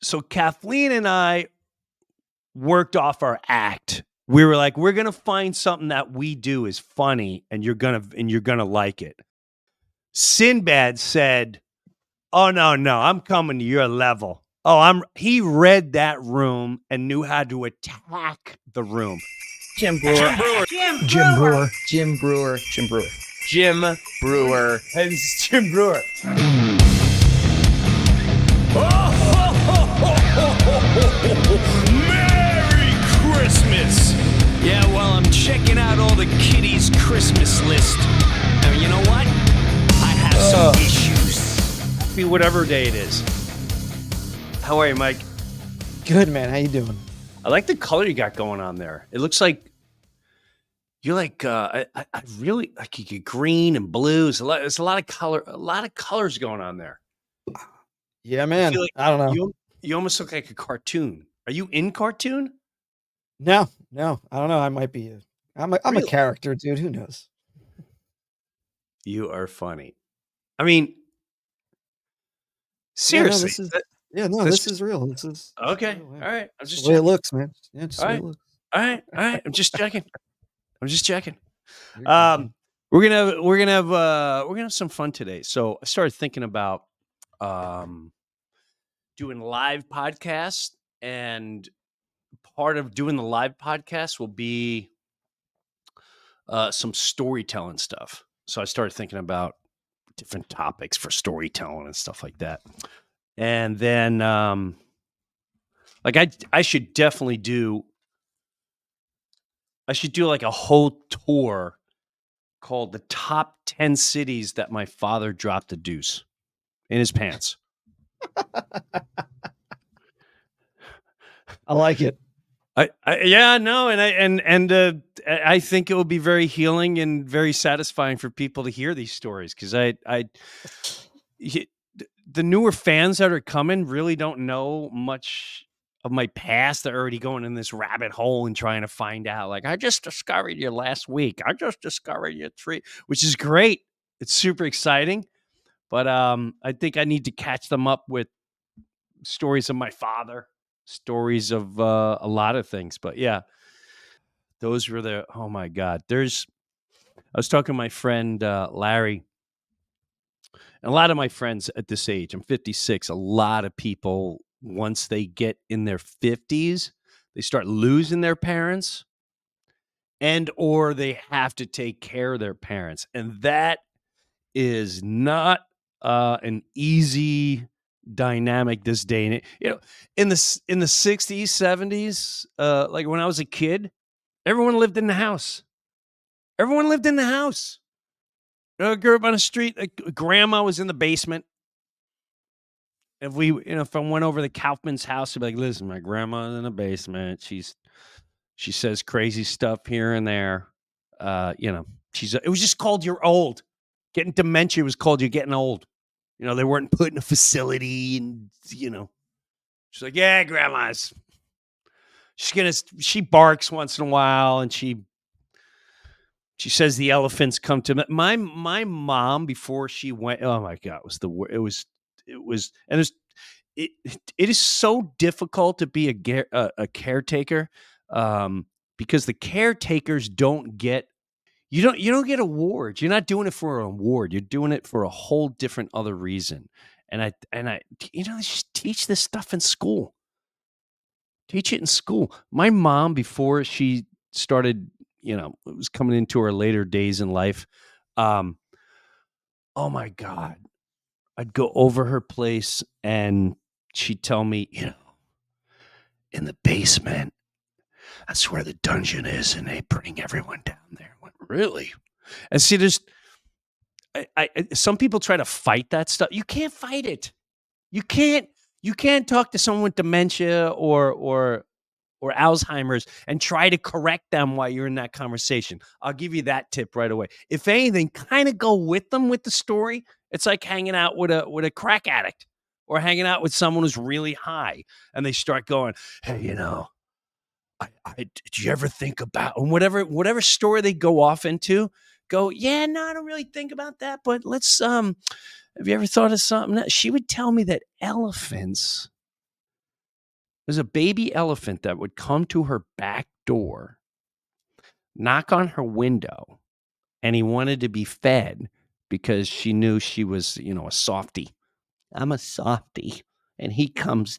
so Kathleen and I worked off our act. We were like, we're gonna find something that we do is funny, and you're gonna and you're gonna like it. Sinbad said, "Oh no, no, I'm coming to your level." Oh, I'm. He read that room and knew how to attack the room. Jim Breuer. Jim Breuer. Jim, Breuer. Jim Breuer. Jim Breuer. Jim Breuer. Jim Breuer. Hey, this is Jim Breuer. Christmas list. And you know what? I have some uh, issues. Be whatever day it is. How are you, Mike? Good, man. How you doing? I like the color you got going on there. It looks like you're like uh, I, I really like you get green and blues. A lot, there's a lot of color, a lot of colors going on there. Yeah, man. I, like I don't know. You, you almost look like a cartoon. Are you in cartoon? No, no. I don't know. I might be. I'm a, I'm really? a character, dude. Who knows? You are funny. I mean, seriously. Yeah, no, this is, yeah, no, this, this is real. This is okay. All right. I'm just the way it looks, man. Yeah, just all right. All right. All right. I'm just checking. I'm just checking. Um, we're gonna have, we're gonna have uh we're gonna have some fun today. So I started thinking about um doing live podcasts and part of doing the live podcast will be uh, some storytelling stuff. So i started thinking about different topics for storytelling and stuff like that. And then um like i i should definitely do i should do like a whole tour called the top 10 cities that my father dropped a deuce in his pants. I like it. I, I, yeah no and I and and uh, I think it will be very healing and very satisfying for people to hear these stories because I I the newer fans that are coming really don't know much of my past. They're already going in this rabbit hole and trying to find out. Like I just discovered you last week. I just discovered you three, which is great. It's super exciting. But um, I think I need to catch them up with stories of my father, stories of uh, a lot of things. But yeah, those were the oh my god. There's I was talking to my friend uh, Larry, and a lot of my friends at this age. I'm 56. A lot of people once they get in their 50s, they start losing their parents and or they have to take care of their parents and that is not uh, an easy dynamic this day and you know in the in the 60s 70s uh like when i was a kid everyone lived in the house. Everyone lived in the house. You know, I grew up on the street like, grandma was in the basement. If we you know if i went over the kaufman's house i'd be like listen my grandma's in the basement. She's she says crazy stuff here and there. Uh you know she's it was just called you're old. Getting dementia was called you getting old. You know, they weren't put in a facility and, you know, she's like, yeah, grandma's. She's gonna, she barks once in a while and she, she says the elephants come to my, my mom before she went. Oh my God, it was the, it was, it was, and there's, it, it is so difficult to be a, a, a caretaker um, because the caretakers don't get you don't you don't get awards. You're not doing it for an award. You're doing it for a whole different other reason. And I and I you know just teach this stuff in school. Teach it in school. My mom before she started, you know, it was coming into her later days in life. Um oh my god. I'd go over her place and she'd tell me, you know, in the basement that's where the dungeon is, and they bring everyone down there. Really? And see, there's, I, I, some people try to fight that stuff. You can't fight it. You can't. You can't talk to someone with dementia or or or Alzheimer's and try to correct them while you're in that conversation. I'll give you that tip right away. If anything, kind of go with them with the story. It's like hanging out with a with a crack addict or hanging out with someone who's really high and they start going, "Hey, you know, I, I did you ever think about and whatever whatever story they go off into, go, yeah, no, I don't really think about that, but let's um have you ever thought of something? She would tell me that elephants there's a baby elephant that would come to her back door, knock on her window, and he wanted to be fed because she knew she was, you know, a softie. I'm a softie. And he comes,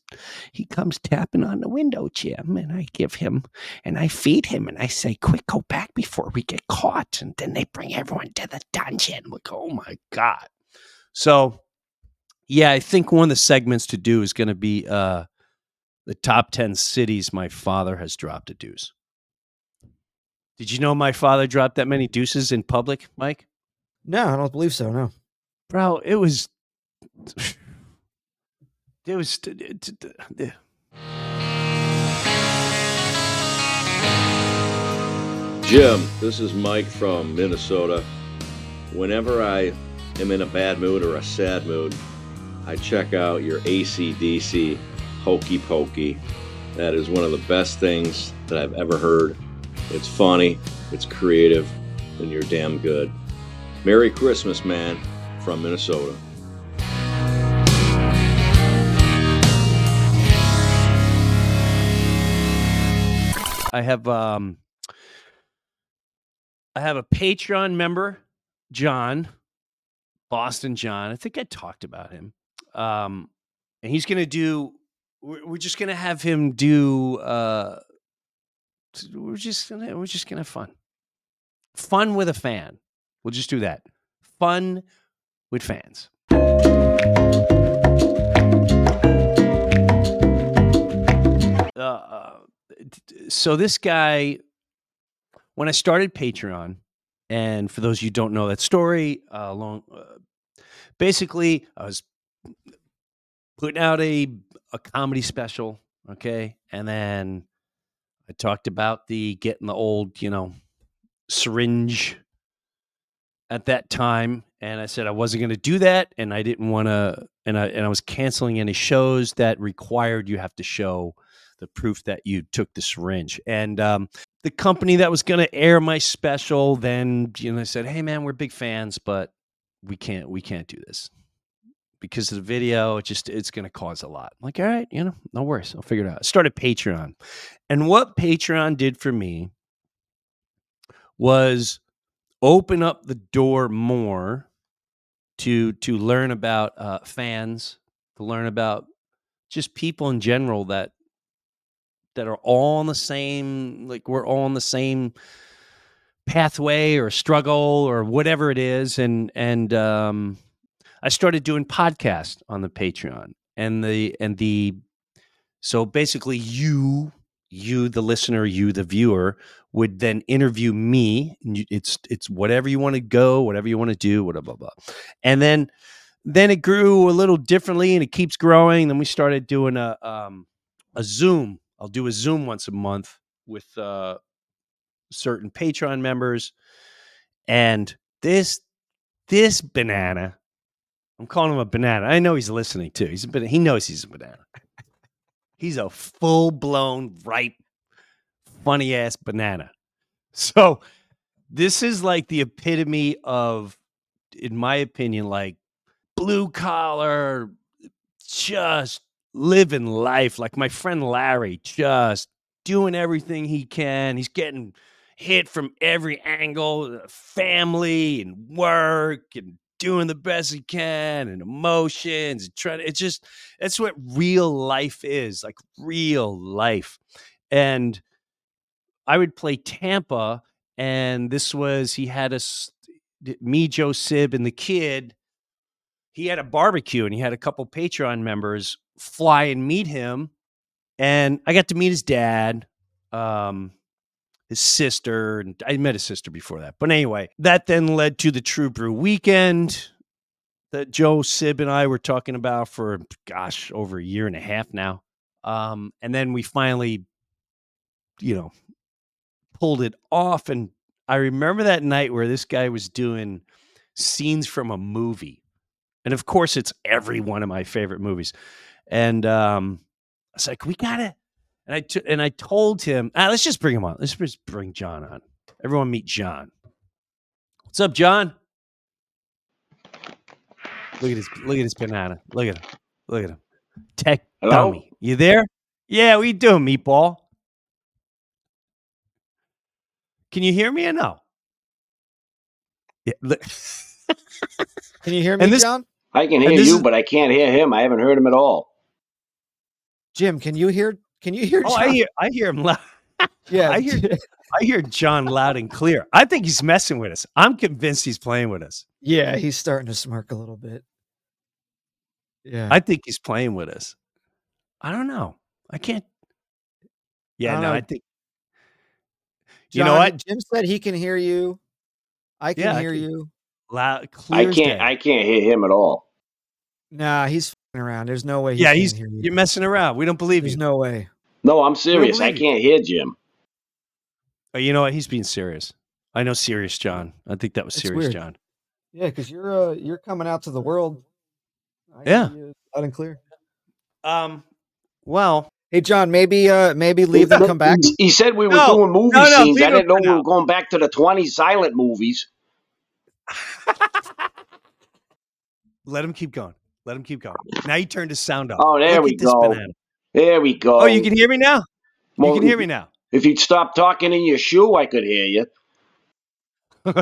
he comes tapping on the window, Jim, and I give him, and I feed him, and I say, "Quick, go back before we get caught." And then they bring everyone to the dungeon. Like, oh my god! So, yeah, I think one of the segments to do is going to be uh, the top 10 cities my father has dropped a deuce. Did you know my father dropped that many deuces in public, Mike? No, I don't believe so. No. Bro, it was. It was. Jim, this is Mike from Minnesota. Whenever I am in a bad mood or a sad mood, I check out your ACDC Hokey Pokey. That is one of the best things that I've ever heard. It's funny, it's creative, and you're damn good. Merry Christmas, man, from Minnesota. I have um I have a Patreon member, John, Boston John. I think I talked about him. Um and he's going to do we're, we're just gonna have him do. uh We're just gonna we're just gonna have fun, fun with a fan. We'll just do that. Fun with fans. Uh, uh so this guy, when I started Patreon, and for those you don't know that story, uh, long, uh, basically I was putting out a a comedy special, okay, and then I talked about the getting the old, you know, syringe at that time, and I said I wasn't going to do that, and I didn't want to, and I and I was canceling any shows that required you have to show the proof that you took the syringe, and um, the company that was going to air my special then you know said, "Hey man, we're big fans, but we can't we can't do this." because of the video. It just it's going to cause a lot. I'm like, all right, you know, no worries. I'll figure it out. I started Patreon, and what Patreon did for me was open up the door more to to learn about uh, fans, to learn about just people in general that that are all on the same like we're all on the same pathway or struggle or whatever it is and and um I started doing podcasts on the Patreon and the and the so basically you you the listener you the viewer would then interview me it's it's whatever you want to go whatever you want to do whatever blah, blah blah. And then then it grew a little differently and it keeps growing then we started doing a um a zoom i'll do a zoom once a month with uh certain patreon members and this this banana I'm calling him a banana. I know he's listening too. He's a banana. He knows he's a banana. He's a full blown, ripe, funny ass banana. So this is like the epitome of, in my opinion, like blue collar, just living life. Like my friend Larry, just doing everything he can. He's getting hit from every angle, uh, family and work and doing the best he can and emotions and trying it's just that's what real life is like real life and i would play tampa and this was he had us me joe sib and the kid he had a barbecue and he had a couple patreon members fly and meet him and i got to meet his dad um his sister, and I met his sister before that. But anyway, that then led to the True Brew weekend. that Joe Sib and I were talking about for gosh over a year and a half now. Um, and then we finally, you know, pulled it off. And I remember that night where this guy was doing scenes from a movie, and of course, it's every one of my favorite movies. And um, I was like, we gotta. And I t- and I told him, ah, let's just bring him on. Let's just bring John on. Everyone meet John. What's up, John? Look at his look at his banana. Look at him. Look at him. Tech Hello? dummy. You there? Yeah, we do, meatball. Can you hear me or no? Yeah, look. Can you hear me, And this- John? I can hear you, is- but I can't hear him. I haven't heard him at all. Jim, can you hear? Can you hear? oh, I John? hear I hear him loud. Yeah, I hear I hear John loud and clear. I think he's messing with us. I'm convinced he's playing with us. yeah, he's starting to smirk a little bit. Yeah, I think he's playing with us. I don't know. I can't. Yeah, don't no. I uh, think. you know what? Jim said he can hear you. I can Yeah, I hear can- you. Loud, clear I can't. day. I can't hear him at all. Nah, he's fing around. There's no way. He yeah, he's hear you. you're messing around. We don't believe There's you. no way. No, I'm serious. I can't hear Jim. Oh, you know what? He's being serious. I know, serious John. I think that was It's serious weird. John. Yeah, because you're uh, you're coming out to the world. I Yeah. hear you loud and clear. Um. Well, Hey, John, maybe uh, maybe leave them come back. He, he said we were No, doing movie no, no, scenes. leave I didn't know for we now. were going back to the 20s silent movies. let him keep going. Let him keep going. Now you turned his sound up. Oh, there Look we go. There we go. Oh, you can hear me now. Well, you can hear me now. If you'd stop talking in your shoe, I could hear you.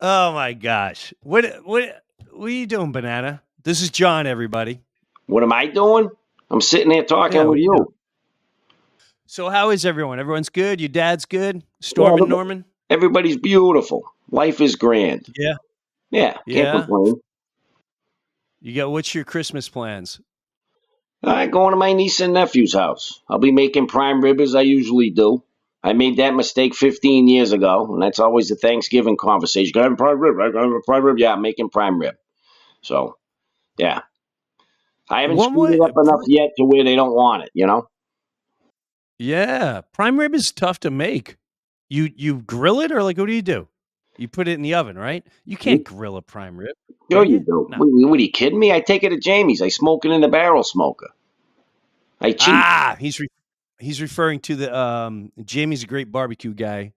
oh my gosh! What what what are you doing, banana? This is John. Everybody. What am I doing? I'm sitting there talking Yeah, with you. So how is everyone? Everyone's good. Your dad's good. Storm and Norman. Everybody's beautiful. Life is grand. Yeah. Yeah. Can't Yeah. complain. You got what's your Christmas plans? I going to my niece and nephew's house. I'll be making prime rib as I usually do. I made that mistake 15 years ago, and that's always the Thanksgiving conversation. Got prime rib, right? Got prime rib. Yeah, I'm making prime rib. So, yeah. I haven't One screwed it up enough yet to where they don't want it, you know? Yeah, prime rib is tough to make. You you grill it or like what do you do? You put it in the oven, right? You can't grill a prime rib. Can you you? do. No. What, what are you kidding me? I take it to Jamie's. I smoke it in the barrel smoker. I cheat. Ah, he's re- he's referring to the um. Jamie's a great barbecue guy.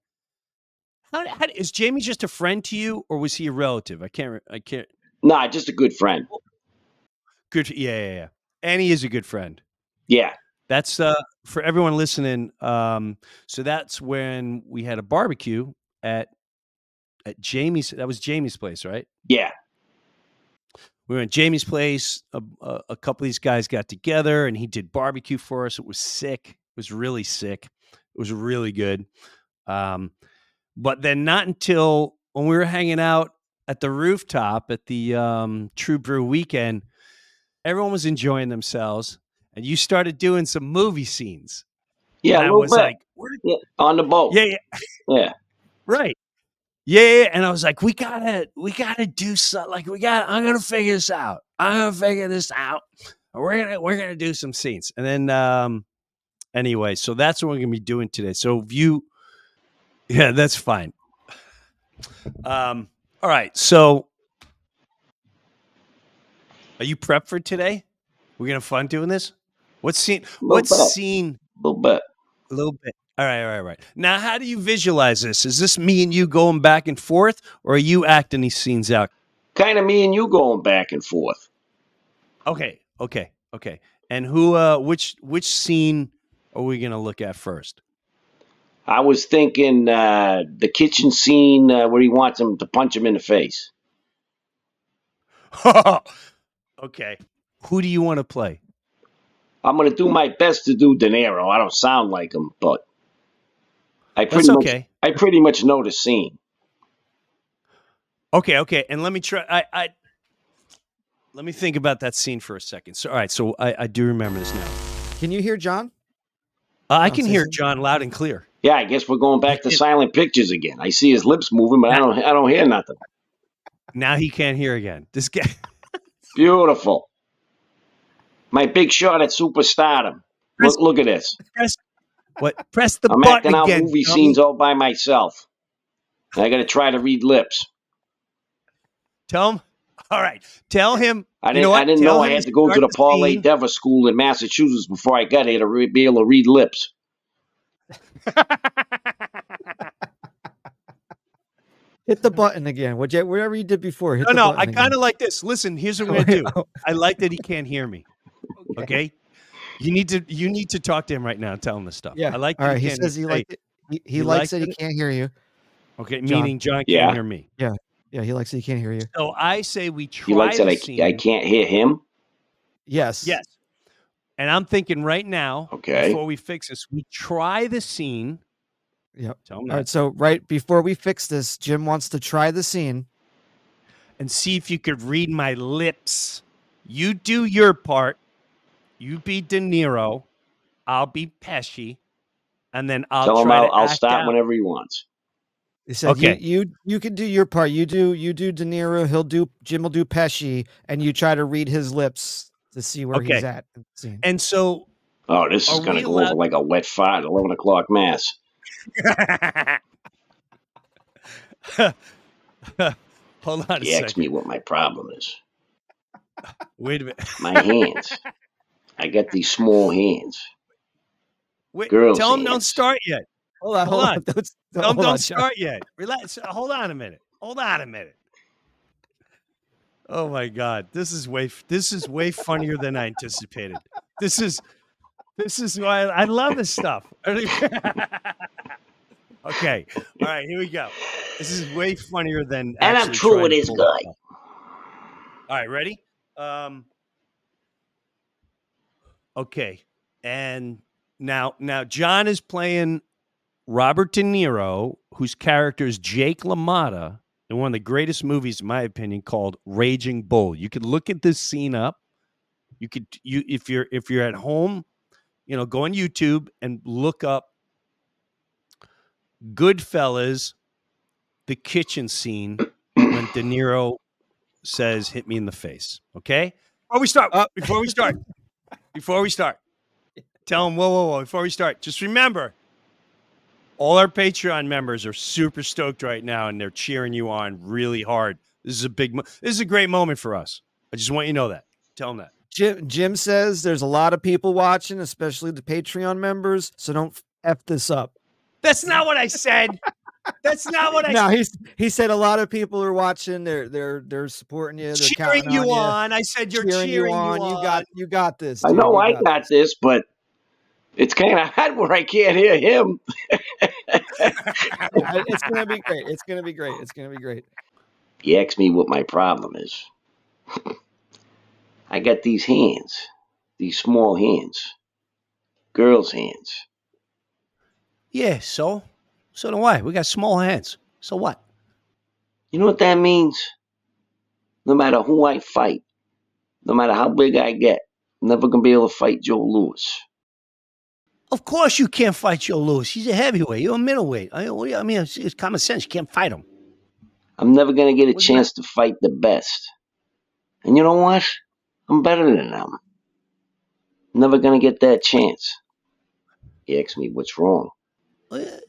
How, how is Jamie just a friend to you, or was he a relative? I can't. I can't. Nah, just a good friend. Good. Yeah, yeah, yeah. And he is a good friend. Yeah. That's uh for everyone listening. Um, so that's when we had a barbecue at at Jamie's. That was Jamie's place, right? Yeah. we went to Jamie's place. A, a, a couple of these guys got together, and he did barbecue for us. It was sick. It was really sick. It was really good. Um, but then not until when we were hanging out at the rooftop at the um, True Brew weekend, everyone was enjoying themselves, and you started doing some movie scenes. Yeah, I was bit. like, yeah, on the boat. yeah, yeah, Yeah. right. Yeah, and I was like, we gotta, we gotta do something. Like, we got, I'm gonna figure this out. I'm gonna figure this out. We're gonna, we're gonna do some scenes, and then, um, anyway, so that's what we're gonna be doing today. So if you, yeah, that's fine. Um, all right, so are you prepped for today? We're gonna have fun doing this. What scene? What bit. scene? A little bit. A little bit. All right, all right, all right. Now, how do you visualize this? Is this me and you going back and forth, or are you acting these scenes out? Kind of me and you going back and forth. Okay, okay, okay. And who? Uh, which which scene are we gonna look at first? I was thinking uh, the kitchen scene uh, where he wants him to punch him in the face. okay. Who do you want to play? I'm going to do my best to do De Niro. I don't sound like him, but I That's pretty much okay. I pretty much know the scene. Okay, okay. And let me try. I, I let me think about that scene for a second. So, all right. So I, I do remember this now. Can you hear John? Uh, I Oh, can hear. John loud and clear. Yeah, I guess we're going back to silent pictures again. I see his lips moving, but I don't I don't hear nothing. Now he can't hear again. This guy. Beautiful. My big shot at superstardom. Look, look at this. Press what? Press the button? I'm button acting out movie dummy. scenes all by myself. I got to try to read lips. Tell him. All right. Tell him. I you didn't. know? I didn't Tell know I had to go to the Paul A. scene. Dever School in Massachusetts before I got here to re- be able to read lips. Hit the button again. What you, whatever you did before. Hit No, the no. I kind of like this. Listen, here's what we're gonna do. I like that he can't hear me. Okay. You need to. You need to talk to him right now. Tell him this stuff. Yeah. I like. All right, that. He says he hey, liked it. He, he you likes like that he can't hear you. Okay, John. meaning John can't Yeah. hear me. Yeah, yeah, he likes that he can't hear you. So I say we try He likes the that I. I can't hear him. Yes. Yes. And I'm thinking right now, Okay. before we fix this, we try the scene. Yep. Tell him All that, right. So right before we fix this, Jim wants to try the scene. and see if you could read my lips. You do your part. You be De Niro. I'll be Pesci, and then I'll Tell him I'll, to I'll act start out. whenever he wants. He said, Okay. you, you you can do your part. You do you do De Niro. He'll do Jim will do Pesci, and you try to read his lips to see where he's at. in the scene. And so, Oh, this is going to go over like a wet fart 11 o'clock mass. hold on a He asked me what my problem is. Wait a minute. My hands. I got these small hands. Wait, Girls' tell him don't start yet. hold on, hold hold on. on. Don't, Tell him hold don't on, John. start yet. Relax. Hold on a minute. Hold on a minute. Oh my God, this is way this is way funnier than I anticipated. This is this is why I love this stuff. okay, all right, here we go. This is way funnier than. And I'm actually true trying with to this pull guy. off. All right, ready? Um. Okay, and now now John is playing Robert De Niro, whose character is Jake LaMotta in one of the greatest movies, in my opinion, called Raging Bull. You could look at this scene up. You could you if you're if you're at home, you know, go on YouTube and look up Goodfellas, the kitchen scene when De Niro says, "Hit me in the face." Okay. Before we start, Uh, before we start, before we start, tell them, whoa, whoa, whoa, before we start, just remember, all our Patreon members are super stoked right now, and they're cheering you on really hard. This is a big, mo- this is a great moment for us. I just want you to know that. Tell them that. Jim Jim says there's a lot of people watching, especially the Patreon members. So don't f this up. That's not what I said. That's not what I No, he's he said a lot of people are watching. They're they're they're supporting you. They're cheering you on, on. I said you're cheering, cheering, you on. You got you got this. I know You I got this, but it's kind of hard where I can't hear him. It's gonna be great. It's gonna be great. It's gonna be great. He asked me what my problem is. I got these hands, these small hands, girls' hands. Yeah, so so do I. We got small hands. So what? You know what that means? No matter who I fight, no matter how big I get, I'm never gonna be able to fight Joe Louis. Of course you can't fight Joe Louis. He's a heavyweight. You're a middleweight. I, what do you- I mean, it's, it's common sense. You can't fight him. I'm never gonna get a What's chance to fight the best. And you know what? I'm better than them. Never gonna get that chance. He asked me what's wrong. What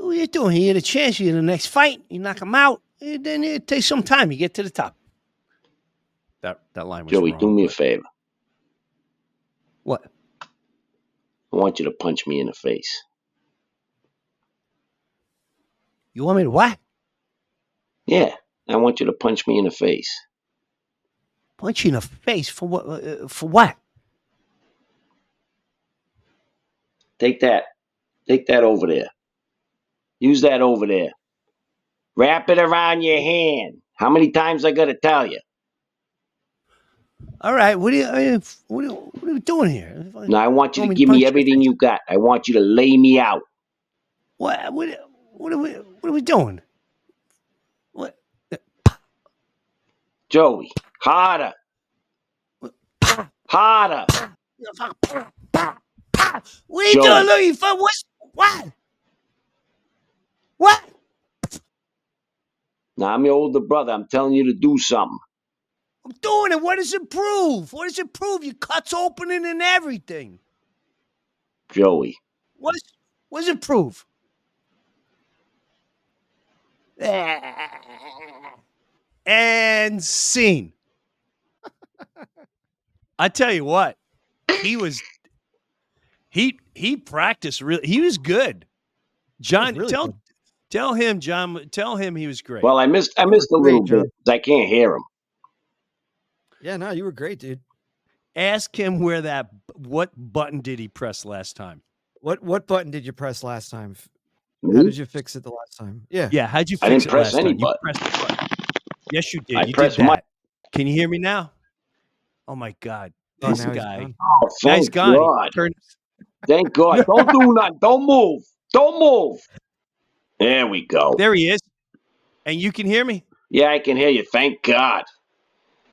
what are you doing? You get a chance. You get the next fight. You knock him out. eh, Then it takes some time. You get to the top. That that line was Joey, wrong, do me a favor. What? I want you to punch me in the face. You want me to what? Yeah, I want you to punch me in the face. Punch you in the face for what? Uh, for what? Take that. Take that over there. Use that over there. Wrap it around your hand. How many times I gotta tell you? All right. What are you? What are, what are we doing here? Now I want you Want to give me everything you got. I want you to lay me out. What? What? What are we? What are we doing? What? Joey, harder. Harder. What are you Joey. doing? You. What's what? What? Now I'm your older brother. I'm telling you to do something. I'm doing it. What does it prove? What does it prove? Your cut's opening and everything. Joey. What, is, what does it prove? And scene. I tell you what, he was he he practiced really. He was good. John, really tell good. Tell him, John, tell him he was great. Well, I missed I missed a were great, little Joe. I can't hear him. Yeah, no, you were great, dude. Ask him where that what button did he press last time? What what button did you press last time? F- How did you fix it the last time? Yeah. Yeah, how'd you fix I didn't it press last any time? You pressed the button. Yes, you did. I you pressed did my- that. Can you hear me now? Oh my God, Oh, this now he's guy. Oh, thank gone. He God. turned- Thank God. Don't do nothing. Don't move. Don't move. There we go. there he is, and you can hear me. Yeah, I can hear you. Thank God.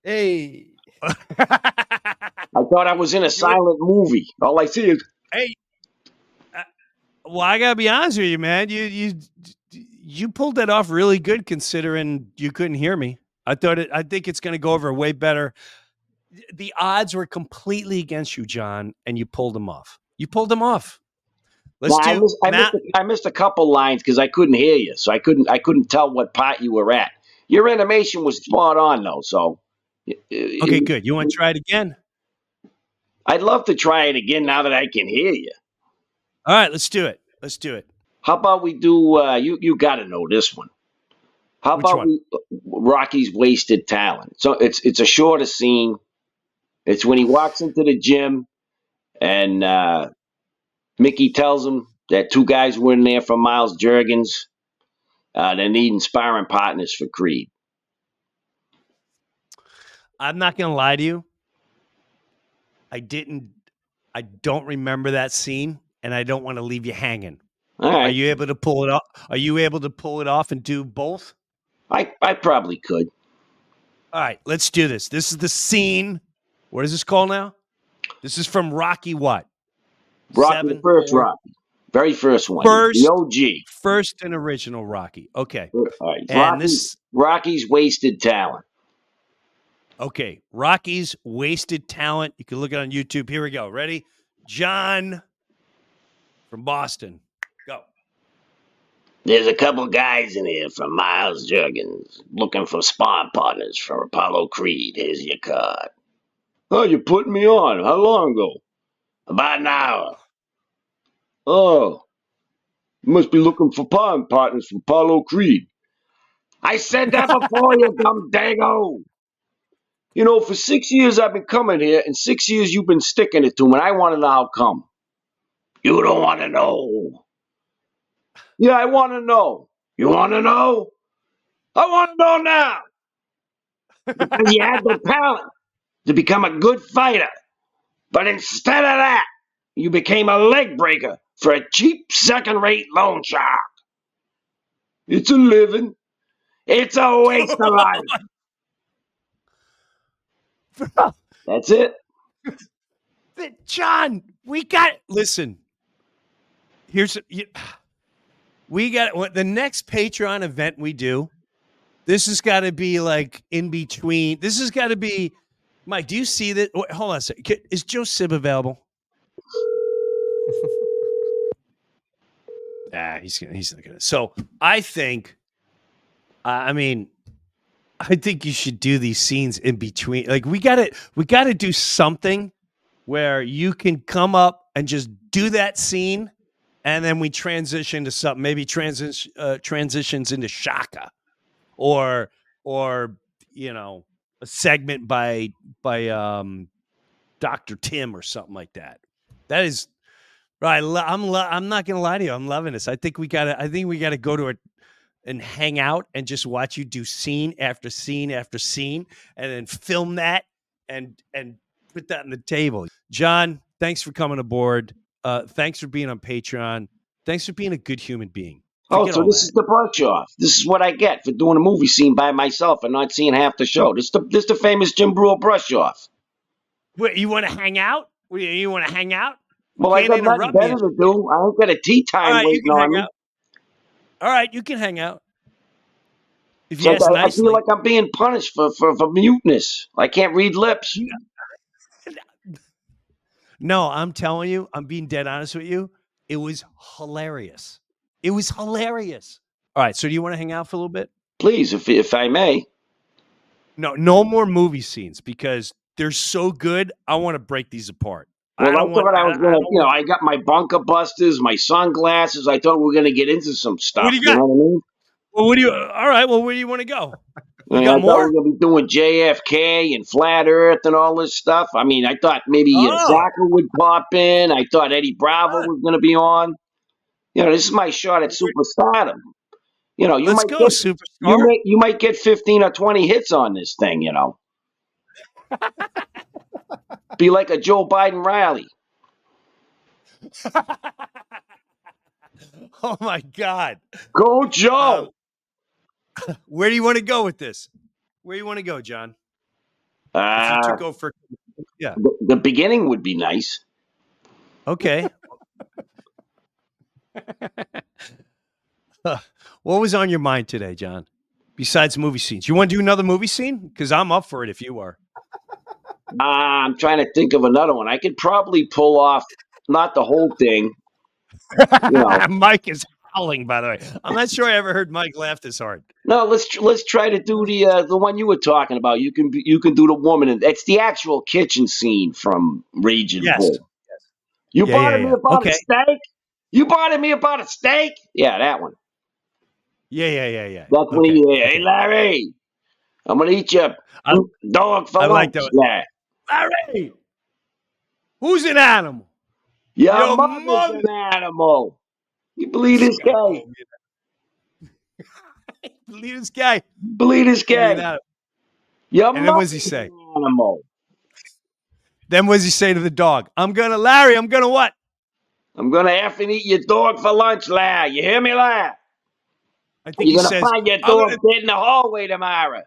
Hey. I thought I was in a silent movie. All I see is hey, uh, well, I gotta be honest with you, man. You you you pulled that off really good, considering you couldn't hear me. I thought it. I think it's gonna go over way better. The odds were completely against you, John, and you pulled them off. You pulled them off. Let's Nah, I, do. missed, I, missed a, I missed a couple lines because I couldn't hear you, so I couldn't I couldn't tell what part you were at. Your animation was spot on though, so uh, okay, good. You want to try it again? I'd love to try it again now that I can hear you. All right, let's do it. Let's do it. How about we do? Uh, you you got to know this one. How Which about one? we, Rocky's wasted talent? So it's it's a shorter scene. It's when he walks into the gym, and uh, Mickey tells him that two guys were in there from Miles Jergens. Uh, they need inspiring partners for Creed. I'm not gonna lie to you. I didn't. I don't remember that scene, and I don't want to leave you hanging. Are you able to pull it off? Are you able to pull it off and do both? I I probably could. All right, let's do this. This is the scene. What is this called now? This is from Rocky what? Rocky, Seven, the first four. Rocky, very first one, First- the OG. First and original Rocky. Okay. All right, And Rocky, this Rocky's wasted talent. okay, Rocky's wasted talent. You can look it on YouTube. Here we go. Ready? John from Boston. Go. There's a couple guys in here from Miles Jergens looking for sparring partners for Apollo Creed. Here's your card. Oh, you put me on. How long ago? About an hour. Oh, you must be looking for sparring partners for Apollo Creed. I said that before, you dumb dago. You know, for six years I've been coming here, and six years you've been sticking it to me, and I want to know how come. You don't want to know. Yeah, I want to know. You want to know? I want to know now. Because you had the talent to become a good fighter. But instead of that, you became a leg breaker for a cheap second rate loan shark. It's a living. It's a waste of life. That's it. John, we got listen. Here's you, we got what the next Patreon event we do. This has got to be like in between. This has got to be Mike. Do you see that? Wait, hold on a second. Is Joe Sib available? ah, he's gonna. He's not gonna. So I think. I mean, I think you should do these scenes in between. Like we got to. We got to do something where you can come up and just do that scene and then we transition to something maybe transition uh, transitions into shaka or or you know a segment by by um dr tim or something like that that is right i'm i'm not gonna lie to you i'm loving this i think we gotta i think we gotta go to it and hang out and just watch you do scene after scene after scene and then film that and and put that on the table. John, thanks for coming aboard. Uh, thanks for being on Patreon. Thanks for being a good human being. Oh, Forget so all this that. is the brush off. This is what I get for doing a movie scene by myself and not seeing half the show. This is the, this is the famous Jim Breuer brush off. Wait, you want to hang out? Wait, You want to hang out? Well, I Can't got nothing interrupt me. better to do. I ain't got a tea All time right, you waiting can on hang me. out. All right, you can hang out. If you like ask I, I nicely, feel like I'm being punished for, for, for muteness. I can't read lips. no, I'm telling you, I'm being dead honest with you. It was hilarious. It was hilarious. All right, so do you want to hang out for a little bit? Please, if if I may. No, no more movie scenes because they're so good. I want to break these apart. Well, I I, don't want. thought I was I gonna, you know, I got my bunker busters, my sunglasses. I thought we were gonna get into some stuff. What do you got? know what I mean? well, what do you? All right. Well, where do you want to go? I, got I thought more? we were gonna be doing JFK and flat Earth and all this stuff. I mean, I thought maybe uh, Oh. Zaka would pop in. I thought Eddie Bravo was gonna be on. You know, this is my shot at superstardom. You know, you Let's might go, get, superstar. you might you might get fifteen or twenty hits on this thing. You know, be like a Joe Biden rally. oh my God. Go Joe. Where do you want to go with this? Where do you want to go, John? If Uh, you took over. the, the beginning would be nice. Okay. what was on your mind today, John? Besides movie scenes, you want to do another movie scene? Because I'm up for it if you are. Uh, I'm trying to think of another one. I could probably pull off not the whole thing. You know, Mike is howling. By the way, I'm not sure I ever heard Mike laugh this hard. no, let's tr- let's try to do the uh, the one you were talking about. You can be, you can do the woman, and it's the actual kitchen scene from Raging Yes. Bull. You Yeah, bought yeah, me yeah. about Okay. a steak. You bought me about a steak. Yeah, that one. Yeah, yeah, yeah, yeah. That's when Okay, he, okay. hey Larry, I'm gonna eat you, I- dog for I lunch. like that. Yeah. Larry, who's an animal? Your, Your mother's mother- an animal. You believe this guy? Believe this guy. Believe this guy? Your And then what does he say? Animal. Then what does he say to the dog? I'm gonna, Larry. I'm gonna what? I'm gonna have to eat your dog for lunch, Larry. You hear me, Larry? I think You're he gonna says. find your "I'm dog gonna- dead in the hallway tomorrow.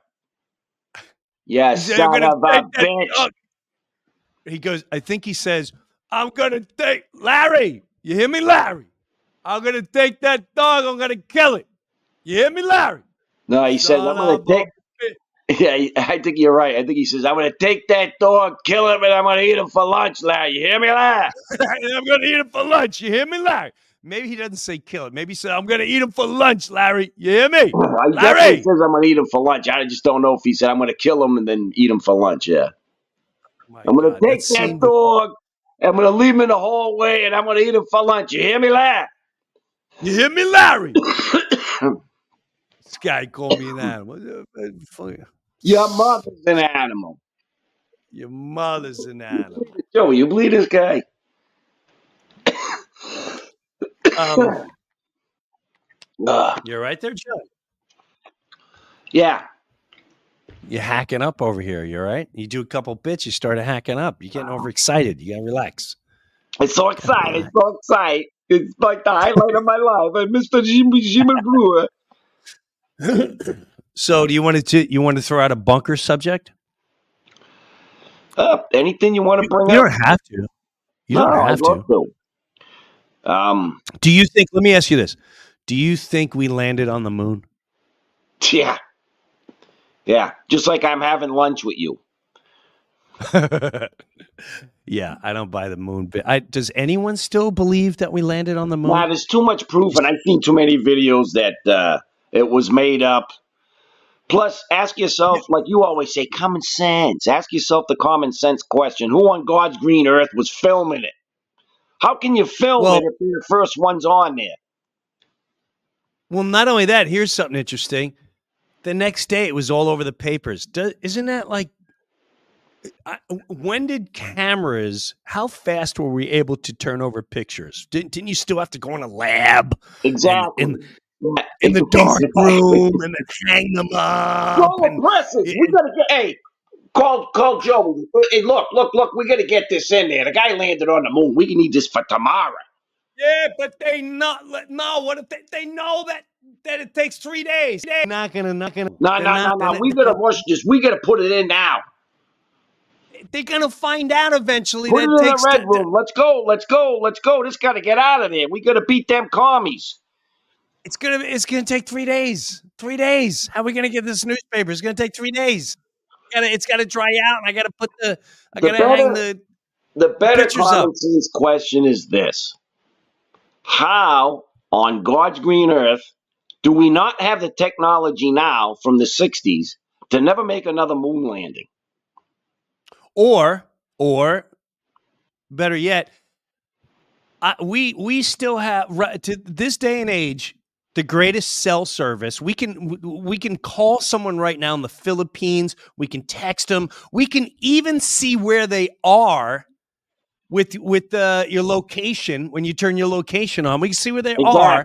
You said, son "I'm gonna of a take that bitch. dog." He goes. I think he says, "I'm gonna take Larry." You hear me, Larry? I'm gonna take that dog. I'm gonna kill it. You hear me, Larry? No, he says, I'm Son gonna of a take. Yeah, I think you're right. I think he says, I'm gonna take that dog, kill him, and I'm gonna eat him for lunch, Larry. You hear me, Larry? I'm gonna eat him for lunch. You hear me, Larry? Maybe he doesn't say kill it. Maybe he said, I'm gonna eat him for lunch, Larry. You hear me? He definitely Larry! says, I'm gonna eat him for lunch. I just don't know if he said, I'm gonna kill him and then eat him for lunch. Yeah. My I'm gonna take that that scene- dog. I'm gonna leave him in the hallway, and I'm gonna eat him for lunch. You hear me, Larry? You hear me, Larry? this guy called me an animal. Fuck. Your mother's an animal. Your mother's an animal. Joey, you believe this guy? Um, Ugh. you're right there, Joe. yeah. You're hacking up over here. You're right. You do a couple bits, you start hacking up. You're getting overexcited. You gotta relax. It's so excited, It's so excited. It's like the highlight of my life. And Mr. Jimmy Jimmy Breuer. So, do you want to you want to throw out a bunker subject? Uh, anything you want to bring You up? You don't have to. You don't I'd have to. to. Um, Do you think? Let me ask you this: Do you think we landed on the moon? yeah. Yeah. Just like I'm having lunch with you. yeah, I don't buy the moon bit. I, does anyone still believe that we landed on the moon? Nah, there's too much proof, and I've seen too many videos that uh, it was made up. Plus, ask yourself, like you always say, common sense. Ask yourself the common sense question: Who on God's green earth was filming it? How can you film Well- it if you're the first ones on there? Well, not only that, here's something interesting. The next day, it was all over the papers. Do, isn't that like? I, when did cameras? How fast were we able to turn over pictures? Didn't, didn't you still have to go in a lab Exactly. in, Yeah, in the dark room and then hang them up? So and-. We gotta get. Hey, call call Joe. Hey, look, look, look. We gotta get this in there. The guy landed on the moon. We can need this for tomorrow. Yeah, but they not no. What if they, they know that that it takes three days? They're not gonna, not gonna. No, they're no, no, not- no. they're- We gotta rush this. We gotta put it in now. They're gonna find out eventually. Put it that in the takes red the- room. Let's go. Let's go. Let's go. This gotta get out of there. We gotta beat them commies. It's gonna it's gonna take three days. Three days. How are we gonna get this newspaper? It's gonna take three days. Gotta, it's gotta dry out. And I gotta put the. I The gotta hang the. The better common sense question is this: How on God's green earth do we not have the technology now from the '60s to never make another moon landing? Or or, better yet, I, we we still have right, to this day and age the greatest cell service. We can we can call someone right now in the Philippines. We can text them. We can even see where they are with with uh, your location when you turn your location on. We can see where they are.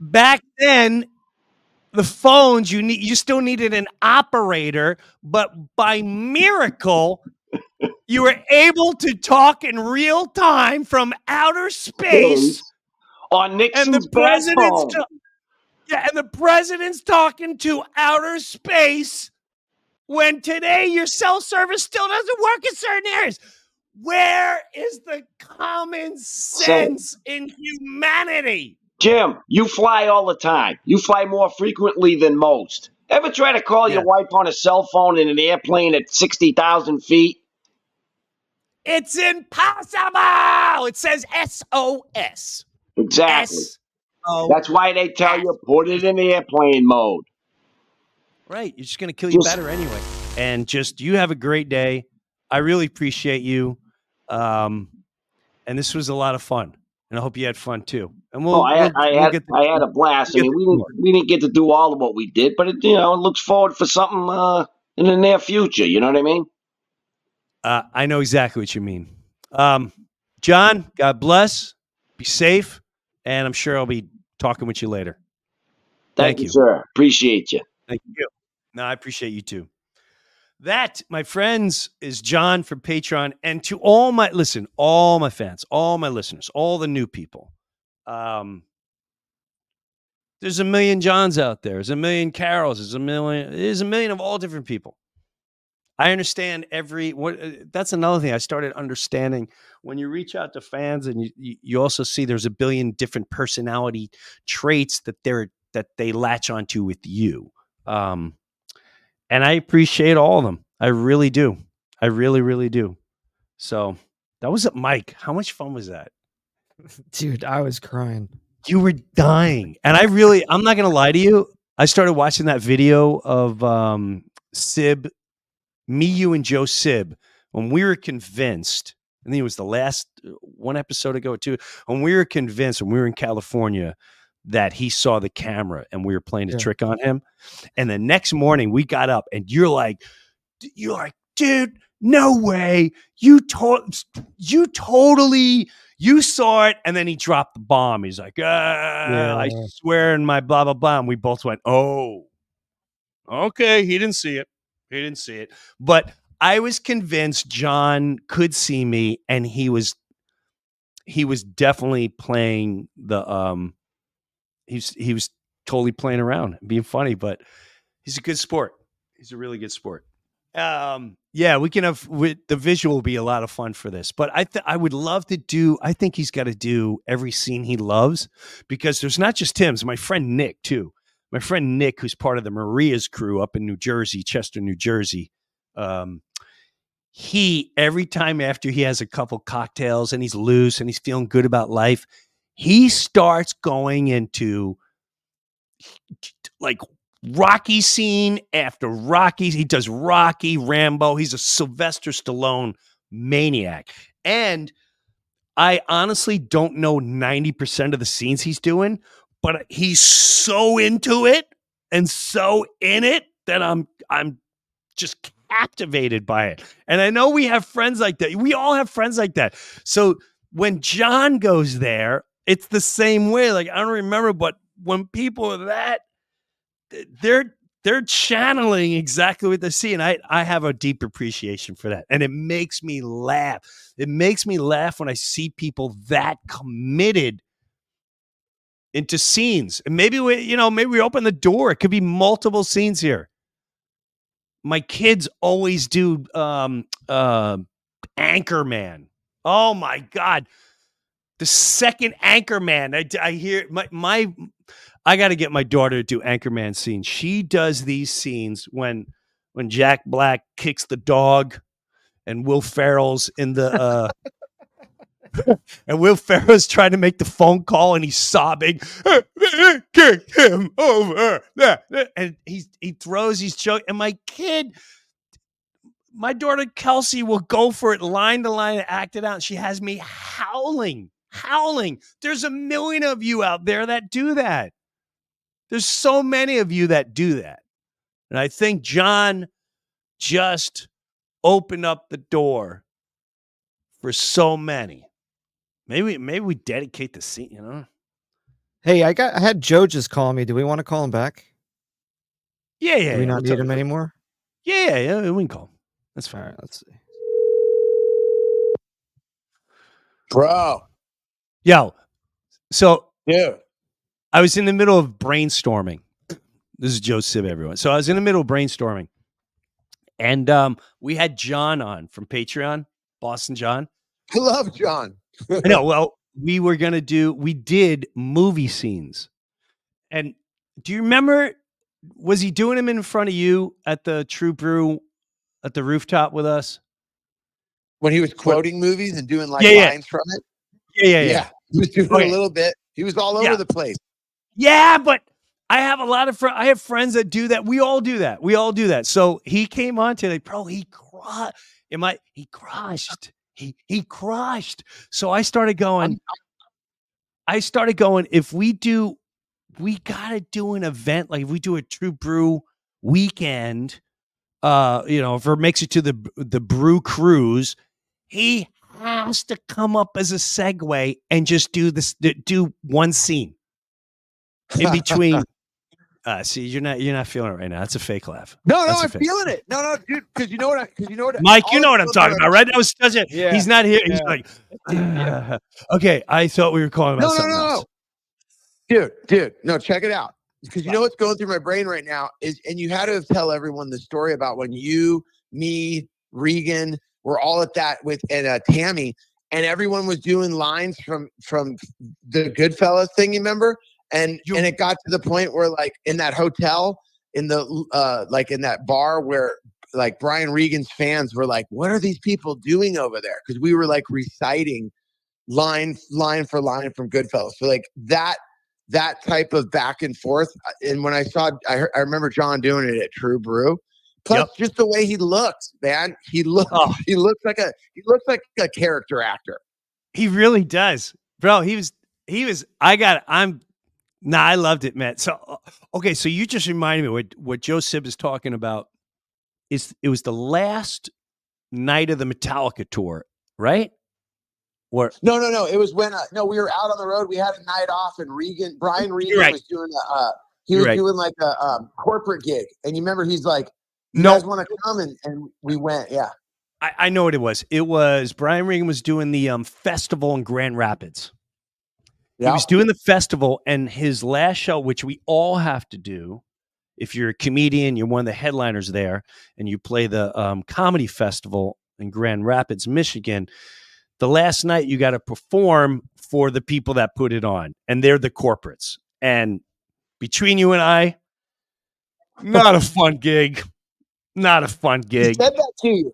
Back then, the phones you need you still needed an operator, but by miracle. You were able to talk in real time from outer space on Nixon's and the president's ta- yeah, and the president's talking to outer space when today your cell service still doesn't work in certain areas. Where is the common sense in humanity? Jim, you fly all the time. You fly more frequently than most. Ever try to call your wife on a cell phone in an airplane at 60,000 feet? It's impossible. It says SOS. Exactly. S O. That's why they tell you put it in airplane mode. Right. You're just going to kill you Just- better anyway. And just you have a great day. I really appreciate you. Um, and this was a lot of fun. And I hope you had fun too. And we'll, Oh, I had, we'll- I we'll had, get the- I had a blast. I we'll mean, get we didn't, we didn't get to do all of what we did, but it, you know, it looks forward for something uh, in the near future. You know what I mean? Uh, I know exactly what you mean. Um, John, God bless. Be safe. And I'm sure I'll be talking with you later. Thank, Thank you, you. sir. Appreciate you. Thank you. No, I appreciate you too. That, my friends, is John from Patreon. And to all my listen, all my fans, all my listeners, all the new people. Um, there's a million Johns out there. There's a million Carols. There's a million. There's a million of all different people. I understand every. What uh, that's another thing I started understanding when you reach out to fans and you you, you also see there's a billion different personality traits that they're that they latch onto with you. Um, and I appreciate all of them. I really do. I really, really do. So that was it, Mike. How much fun was that? Dude, I was crying. You were dying. And I really, I'm not going to lie to you. I started watching that video of um, Sib, me, you, and Joe Sib when we were convinced. I think it was the last uh, one episode ago, too. When we were convinced, when we were in California, that he saw the camera and we were playing a Yeah. trick on him. And the next morning we got up and you're like, you're like, dude, no way. You told you totally you saw it. And then he dropped the bomb. He's like, ah, I swear in my blah blah blah. And we both went, Oh, okay. He didn't see it. He didn't see it. But I was convinced John could see me and he was he was definitely playing the um he's he was totally playing around being funny but he's a good sport. He's a really good sport. Um yeah we can have we, the visual will be a lot of fun for this but i th- i would love to do i think he's got to do every scene he loves because there's not just tim's my friend nick too my friend nick who's part of the maria's crew up in new jersey chester new jersey um he every time after he has a couple cocktails and he's loose and he's feeling good about life he starts going into like Rocky scene after Rocky. He does Rocky, Rambo. He's a Sylvester Stallone maniac. And I honestly don't know 90% of the scenes he's doing, but he's so into it and so in it that I'm I'm just captivated by it. And I know we have friends like that. We all have friends like that. So when John goes there, it's the same way. Like I don't remember, but when people are that, they're they're channeling exactly what they see, and I I have a deep appreciation for that, and it makes me laugh. It makes me laugh when I see people that committed into scenes, and maybe we you know maybe we open the door. It could be multiple scenes here. My kids always do um uh Anchorman. Oh my god the second Anchorman. I, I hear my my. I got to get my daughter to do Anchorman scenes. She does these scenes when when Jack Black kicks the dog, and Will Ferrell's in the. uh and Will Ferrell's trying to make the phone call and he's sobbing. Kick him over. And he's he throws, he's choking. And my kid, my daughter Kelsey will go for it line to line and act it out. She has me howling, howling. There's a million of you out there that do that. There's so many of you that do that. And I think John just opened up the door for so many. Maybe maybe we dedicate the scene, you know. Hey, I got I had Joe just call me. Do we want to call him back? Yeah, yeah. Do we yeah, not we'll need him anymore? Yeah, yeah, yeah, we can call him. That's fine. right, let's see. Bro, Yo, so yeah. I was in the middle of brainstorming. This is Joe Sib, everyone. So I was in the middle of brainstorming, and um, we had John on from Patreon, Boston John. I love John. I know. Well, we were gonna do. We did movie scenes, and do you remember? Was he doing them in front of you at the True Brew at the rooftop with us? When he was quoting movies and doing like Yeah, yeah. lines from it. Yeah, yeah, Yeah. yeah. He was doing Okay. a little bit. He was all over the place. Yeah, but I have a lot of fr- I have friends that do that. We all do that. We all do that. So he came on today, bro. He crushed. Am I? He crushed. He he crushed. So I started going. I started going. If we do, we gotta do an event like if we do a True Brew weekend. Uh, you know, if it makes it to the the Brew Cruise, he has to come up as a segue and just do this. Do one scene in between. Uh, see, you're not you're not feeling it right now. That's a fake laugh. No, no, That's I'm feeling it. No, no, dude, because you know what? Because you know what? Mike, you know what I'm talking about, right? That was such a. Yeah, He's not here. He's like, "Ah." okay. I thought we were calling about No, no, something no, no. else. Dude, dude, no, check it out. Because you know what's going through my brain right now is, and you had to tell everyone the story about when you, me, Regan, were all at that with and uh, Tammy, and everyone was doing lines from from the Goodfellas thing. You remember? And You- and it got to the point where like in that hotel, in the uh like in that bar where like Brian Regan's fans were like, "What are these people doing over there?" Because we were like reciting line line for line from Goodfellas. So like that that type of back and forth. uh, And when I saw, I, heard, I remember John doing it at True Brew. Plus, Yep. just the way he looks, man, he looks Oh. he looks like a he looks like a character actor. He really does, bro. He was he was. I got. I'm. Nah, I loved it, man. So uh, okay, so you just reminded me what what Joe Sib is talking about. Is it was the last night of the Metallica tour, right? Or No, no, no. It was when uh, no, we were out on the road. We had a night off, and Regan, Brian Regan right. was doing a uh, he You're was right. doing like a um, corporate gig. And you remember he's like, "You No. guys want to come?" And and we went. Yeah. I, I know what it was. It was Brian Regan was doing the um, festival in Grand Rapids. He was doing the festival, and his last show, which we all have to do, if you're a comedian, you're one of the headliners there, and you play the um, comedy festival in Grand Rapids, Michigan. The last night you got to perform for the people that put it on, and they're the corporates. And between you and I, not a fun gig. Not a fun He gig. said that to you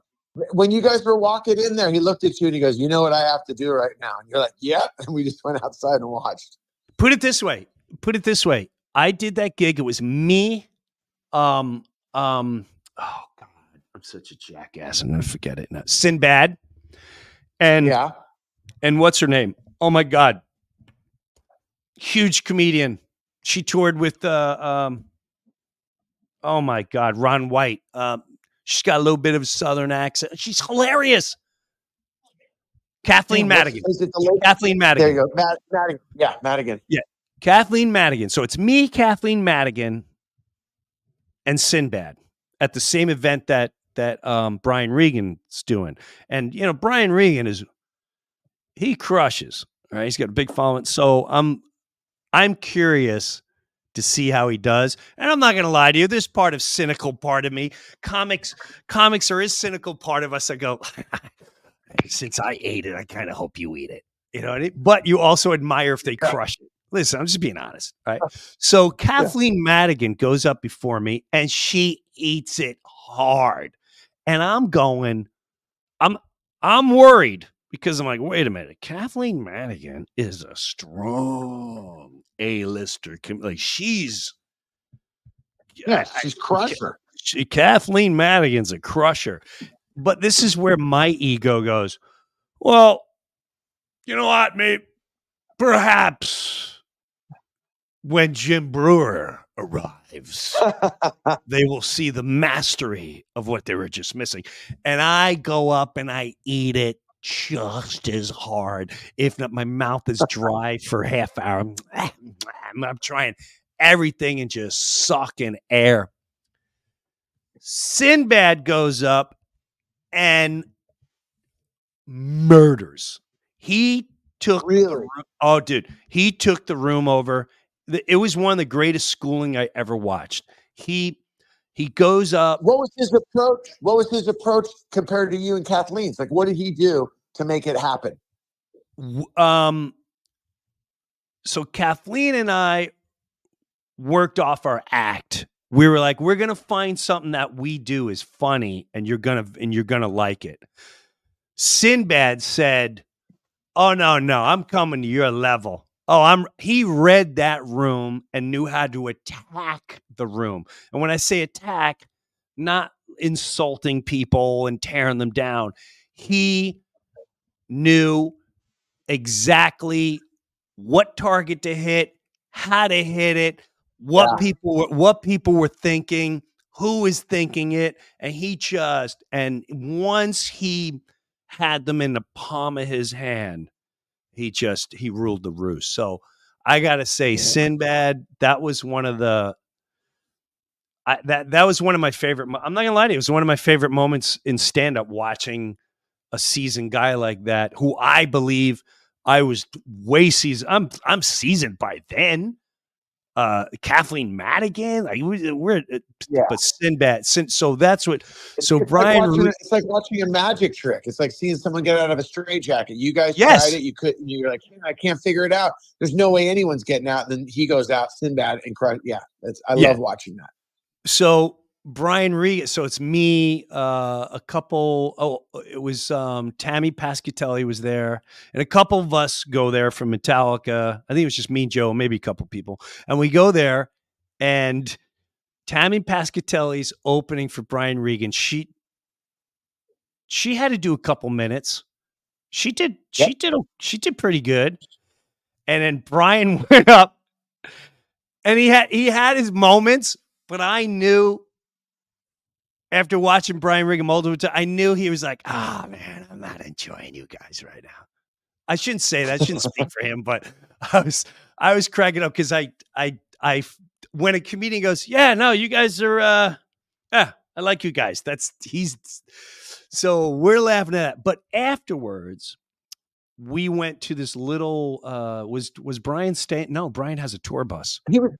when you guys were walking in there. He looked at you and he goes, "You know what I have to do right now?" And you're like, "Yep." And we just went outside and watched. put it this way put it this way i did that gig it was me um um oh god i'm such a jackass i'm gonna forget it now sinbad and Yeah. and what's her name oh my god huge comedian she toured with uh um oh my god ron white um she's got a little bit of a southern accent she's hilarious kathleen madigan Is it the lady? kathleen madigan There you go, Matt, Madigan. Yeah, Madigan. Yeah. Kathleen Madigan. So it's me, Kathleen Madigan, and Sinbad at the same event that that um, Brian Regan's doing. And you know, Brian Regan is he crushes. Right, he's got a big following. So I'm I'm curious to see how he does. And I'm not gonna lie to you, there's part of cynical part of me. Comics, comics are his cynical part of us. I go, since I ate it, I kind of hope you eat it. You know, what I mean? but you also admire if they Yeah. crush it. Listen, I'm just being honest, right? So Kathleen Madigan goes up before me and she eats it hard. And I'm going, I'm I'm worried because I'm like, wait a minute, Kathleen Madigan is a strong A-lister. Like she's Yeah, she's crusher. she, Kathleen Madigan's a crusher. But this is where my ego goes, well, you know what, mate? Perhaps when Jim Breuer arrives, they will see the mastery of what they were just missing. And I go up and I eat it just as hard. If not, my mouth is dry for half hour. I'm, I'm trying everything and just sucking air. Sinbad goes up and murders. He took the Really? room- oh, dude, he took the room over. It was one of the greatest schooling I ever watched. He he goes up. What was his approach? What was his approach compared to you and Kathleen's? Like, what did he do to make it happen? Um, so Kathleen and I worked off our act. We were like, we're gonna find something that we do is funny, and you're gonna and you're gonna like it. Sinbad said, "Oh no, no, I'm coming to your level." Oh, I'm. He read that room and knew how to attack the room. And when I say attack, not insulting people and tearing them down. He knew exactly what target to hit, how to hit it, what Yeah. people were, what people were thinking, who was thinking it, and he just and once he had them in the palm of his hand, he just he ruled the roost. So I gotta say, Sinbad, that was one of the I, that that was one of my favorite. I'm not gonna lie to you, it was one of my favorite moments in stand up watching a seasoned guy like that, who I believe I was way seasoned. I'm I'm seasoned by then. Uh, Kathleen Madigan, like we, we're uh, Yeah. but Sinbad. Sin, so that's what. It's- So it's Brian, like watching, Re- it's like watching a magic trick. It's like seeing someone get out of a straitjacket. You guys Yes. tried it. You couldn't. You're like, "Yeah, I can't figure it out. There's no way anyone's getting out. And then he goes out, Sinbad, and crush. Yeah, that's. I Yeah. love watching that. so Brian Regan. So it's me, uh, a couple. Oh, it was um, Tammy Pescatelli was there, and a couple of us go there from Metallica. I think it was just me, and Joe, maybe a couple people, and we go there, and Tammy Pescatelli's opening for Brian Regan. She she had to do a couple minutes. She did. She Yep. did. She did pretty good. And then Brian went up, and he had he had his moments, but I knew after watching Brian Regan multiple times, I knew he was like, "Ah, man, I'm not enjoying you guys right now." I shouldn't say that. I shouldn't speak for him, but I was I was cracking up because I I I when a comedian goes, "Yeah, no, you guys are, uh, yeah, I like you guys." That's he's so we're laughing at that. But afterwards, we went to this little. uh Was was Brian staying? No, Brian has a tour bus. He was.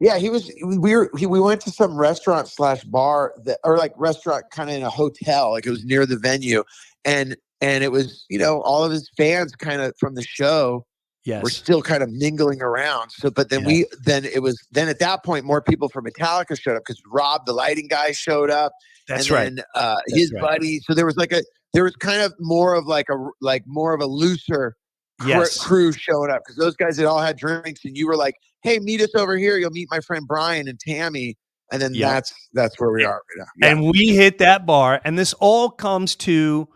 Yeah, he was. We were. He, we went to some restaurant slash bar that, or like restaurant, kind of in a hotel. Like it was near the venue, and and it was you know all of his fans kind of from the show Yes, were still kind of mingling around. So, but then Yeah. we then it was then at that point more people from Metallica showed up because Rob, the lighting guy, showed up. that's and right. Then, uh, his right. buddy. So there was like a there was kind of more of like a like more of a looser Yes. crew showed up because those guys had all had drinks and you were like, hey, meet us over here. You'll meet my friend Brian and Tammy. And then Yeah. that's that's where we are right now. Yeah. And we hit that bar, and this all comes to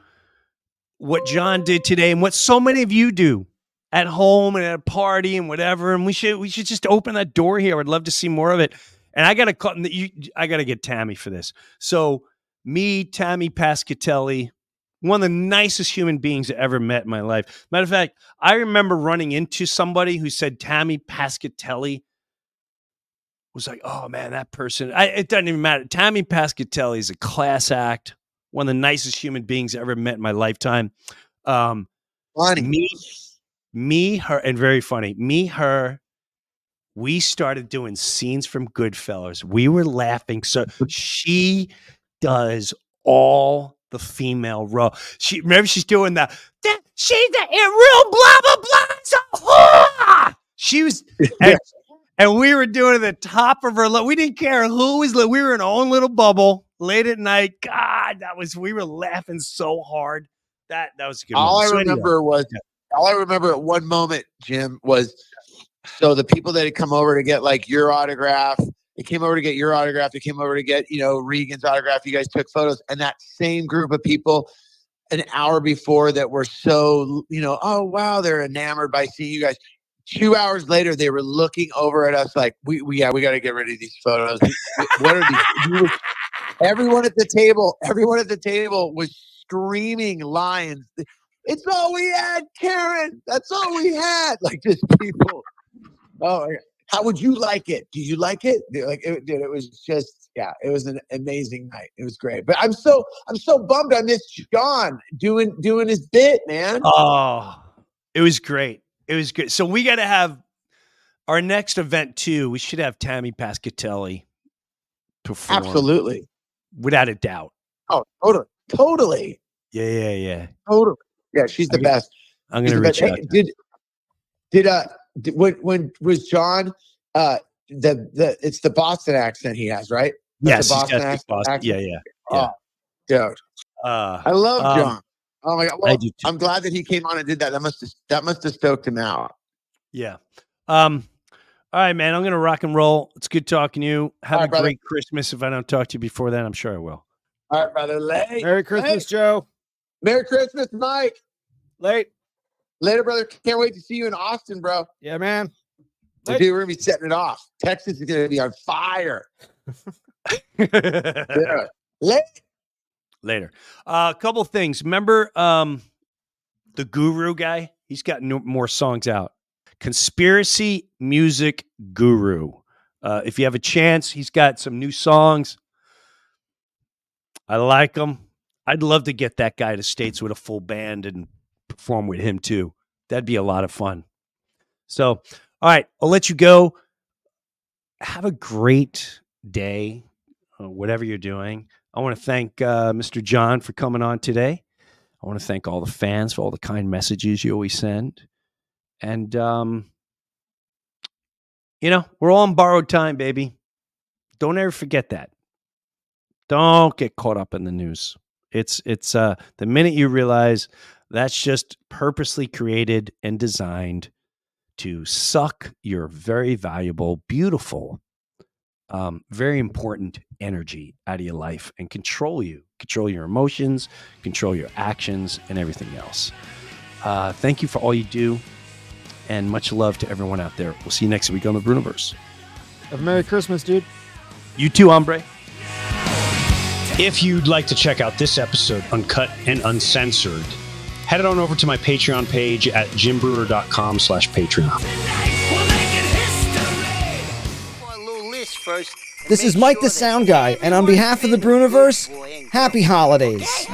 what John did today, and what so many of you do at home and at a party and whatever. And we should we should just open that door here. I'd love to see more of it. And I gotta call you. I gotta get Tammy for this. So me, Tammy Pescatelli, one of the nicest human beings I ever met in my life. Matter of fact, I remember running into somebody who said Tammy Pescatelli was like, oh man, that person. I, it doesn't even matter. Tammy Pescatelli is a class act, one of the nicest human beings I ever met in my lifetime. Um, Funny. me, me, her, and very funny. Me, her. We started doing scenes from Goodfellas. We were laughing. So she does all the female role. She remember she's doing the, the she's the real blah blah blah. So! She was, and, and we were doing the top of her. lo- We didn't care who was. We were in our own little bubble late at night. God, that was. We were laughing so hard. That that was a good. all I moment. So anyway, remember was all I remember at one moment, Jim, was so the people that had come over to get like your autograph, they came over to get your autograph, they came over to get, you know, Regan's autograph. You guys took photos, and that same group of people an hour before that were so, you know, oh wow, they're enamored by seeing you guys. Two hours later, they were looking over at us like, we, we yeah, we got to get rid of these photos. what are these? everyone at the table, everyone at the table was screaming lions. It's all we had, Karen. That's all we had. Like just people. Oh. How would you like it? Do you like it? Dude, Like it, dude, it was just yeah, it was an amazing night. It was great. But I'm so I'm so bummed I missed John doing doing his bit, man. Oh, it was great. It was good. So we got to have our next event too. We should have Tammy Pescatelli perform. Absolutely. without a doubt. Oh, totally, totally, Yeah, yeah, yeah. totally. Yeah, she's the Okay. best. I'm gonna the best. reach out. Hey, did did uh when when was John uh the the it's the Boston accent he has right? Yes, That's the he's Boston got the accent- Boston. accent? Yeah, yeah. Yeah. Oh, dude, Uh, I love Um, John. Oh my god! I Well, do too. I'm glad that he came on and did that. That must have that must have stoked him out. yeah. Um. All right, man. I'm gonna rock and roll. It's good talking to you. Have All a brother. great Christmas. If I don't talk to you before then, I'm sure I will. All right, brother. Late. Merry Christmas, Joe. Merry Christmas, Mike. Late. Later, brother. Can't wait to see you in Austin, bro. Yeah, man. Dude, we're gonna be setting it off. Texas is gonna be on fire. Yeah. Later. Uh, a couple things. Remember um, the Guru guy? He's got no, more songs out. Conspiracy Music Guru. Uh, if you have a chance, he's got some new songs. I like them. I'd love to get that guy to states with a full band and perform with him too. That'd be a lot of fun. So, all right, I'll let you go. Have a great day, uh, whatever you're doing. I want to thank uh, Mr. John for coming on today. I want to thank all the fans for all the kind messages you always send. And, um, you know, we're all on borrowed time, baby. Don't ever forget that. Don't get caught up in the news. It's, it's, uh, the minute you realize that's just purposely created and designed to suck your very valuable, beautiful, um, very important energy out of your life and control you, control your emotions, control your actions, and everything else. Uh, thank you for all you do, and much love to everyone out there. We'll see you next week on the Breuniverse. Have a Merry Christmas, dude. You too, hombre. If you'd like to check out this episode uncut and uncensored, head on over to my Patreon page at jimbreuer.com slash Patreon. This is Mike the Sound Guy, and on behalf of the Breuniverse, happy holidays.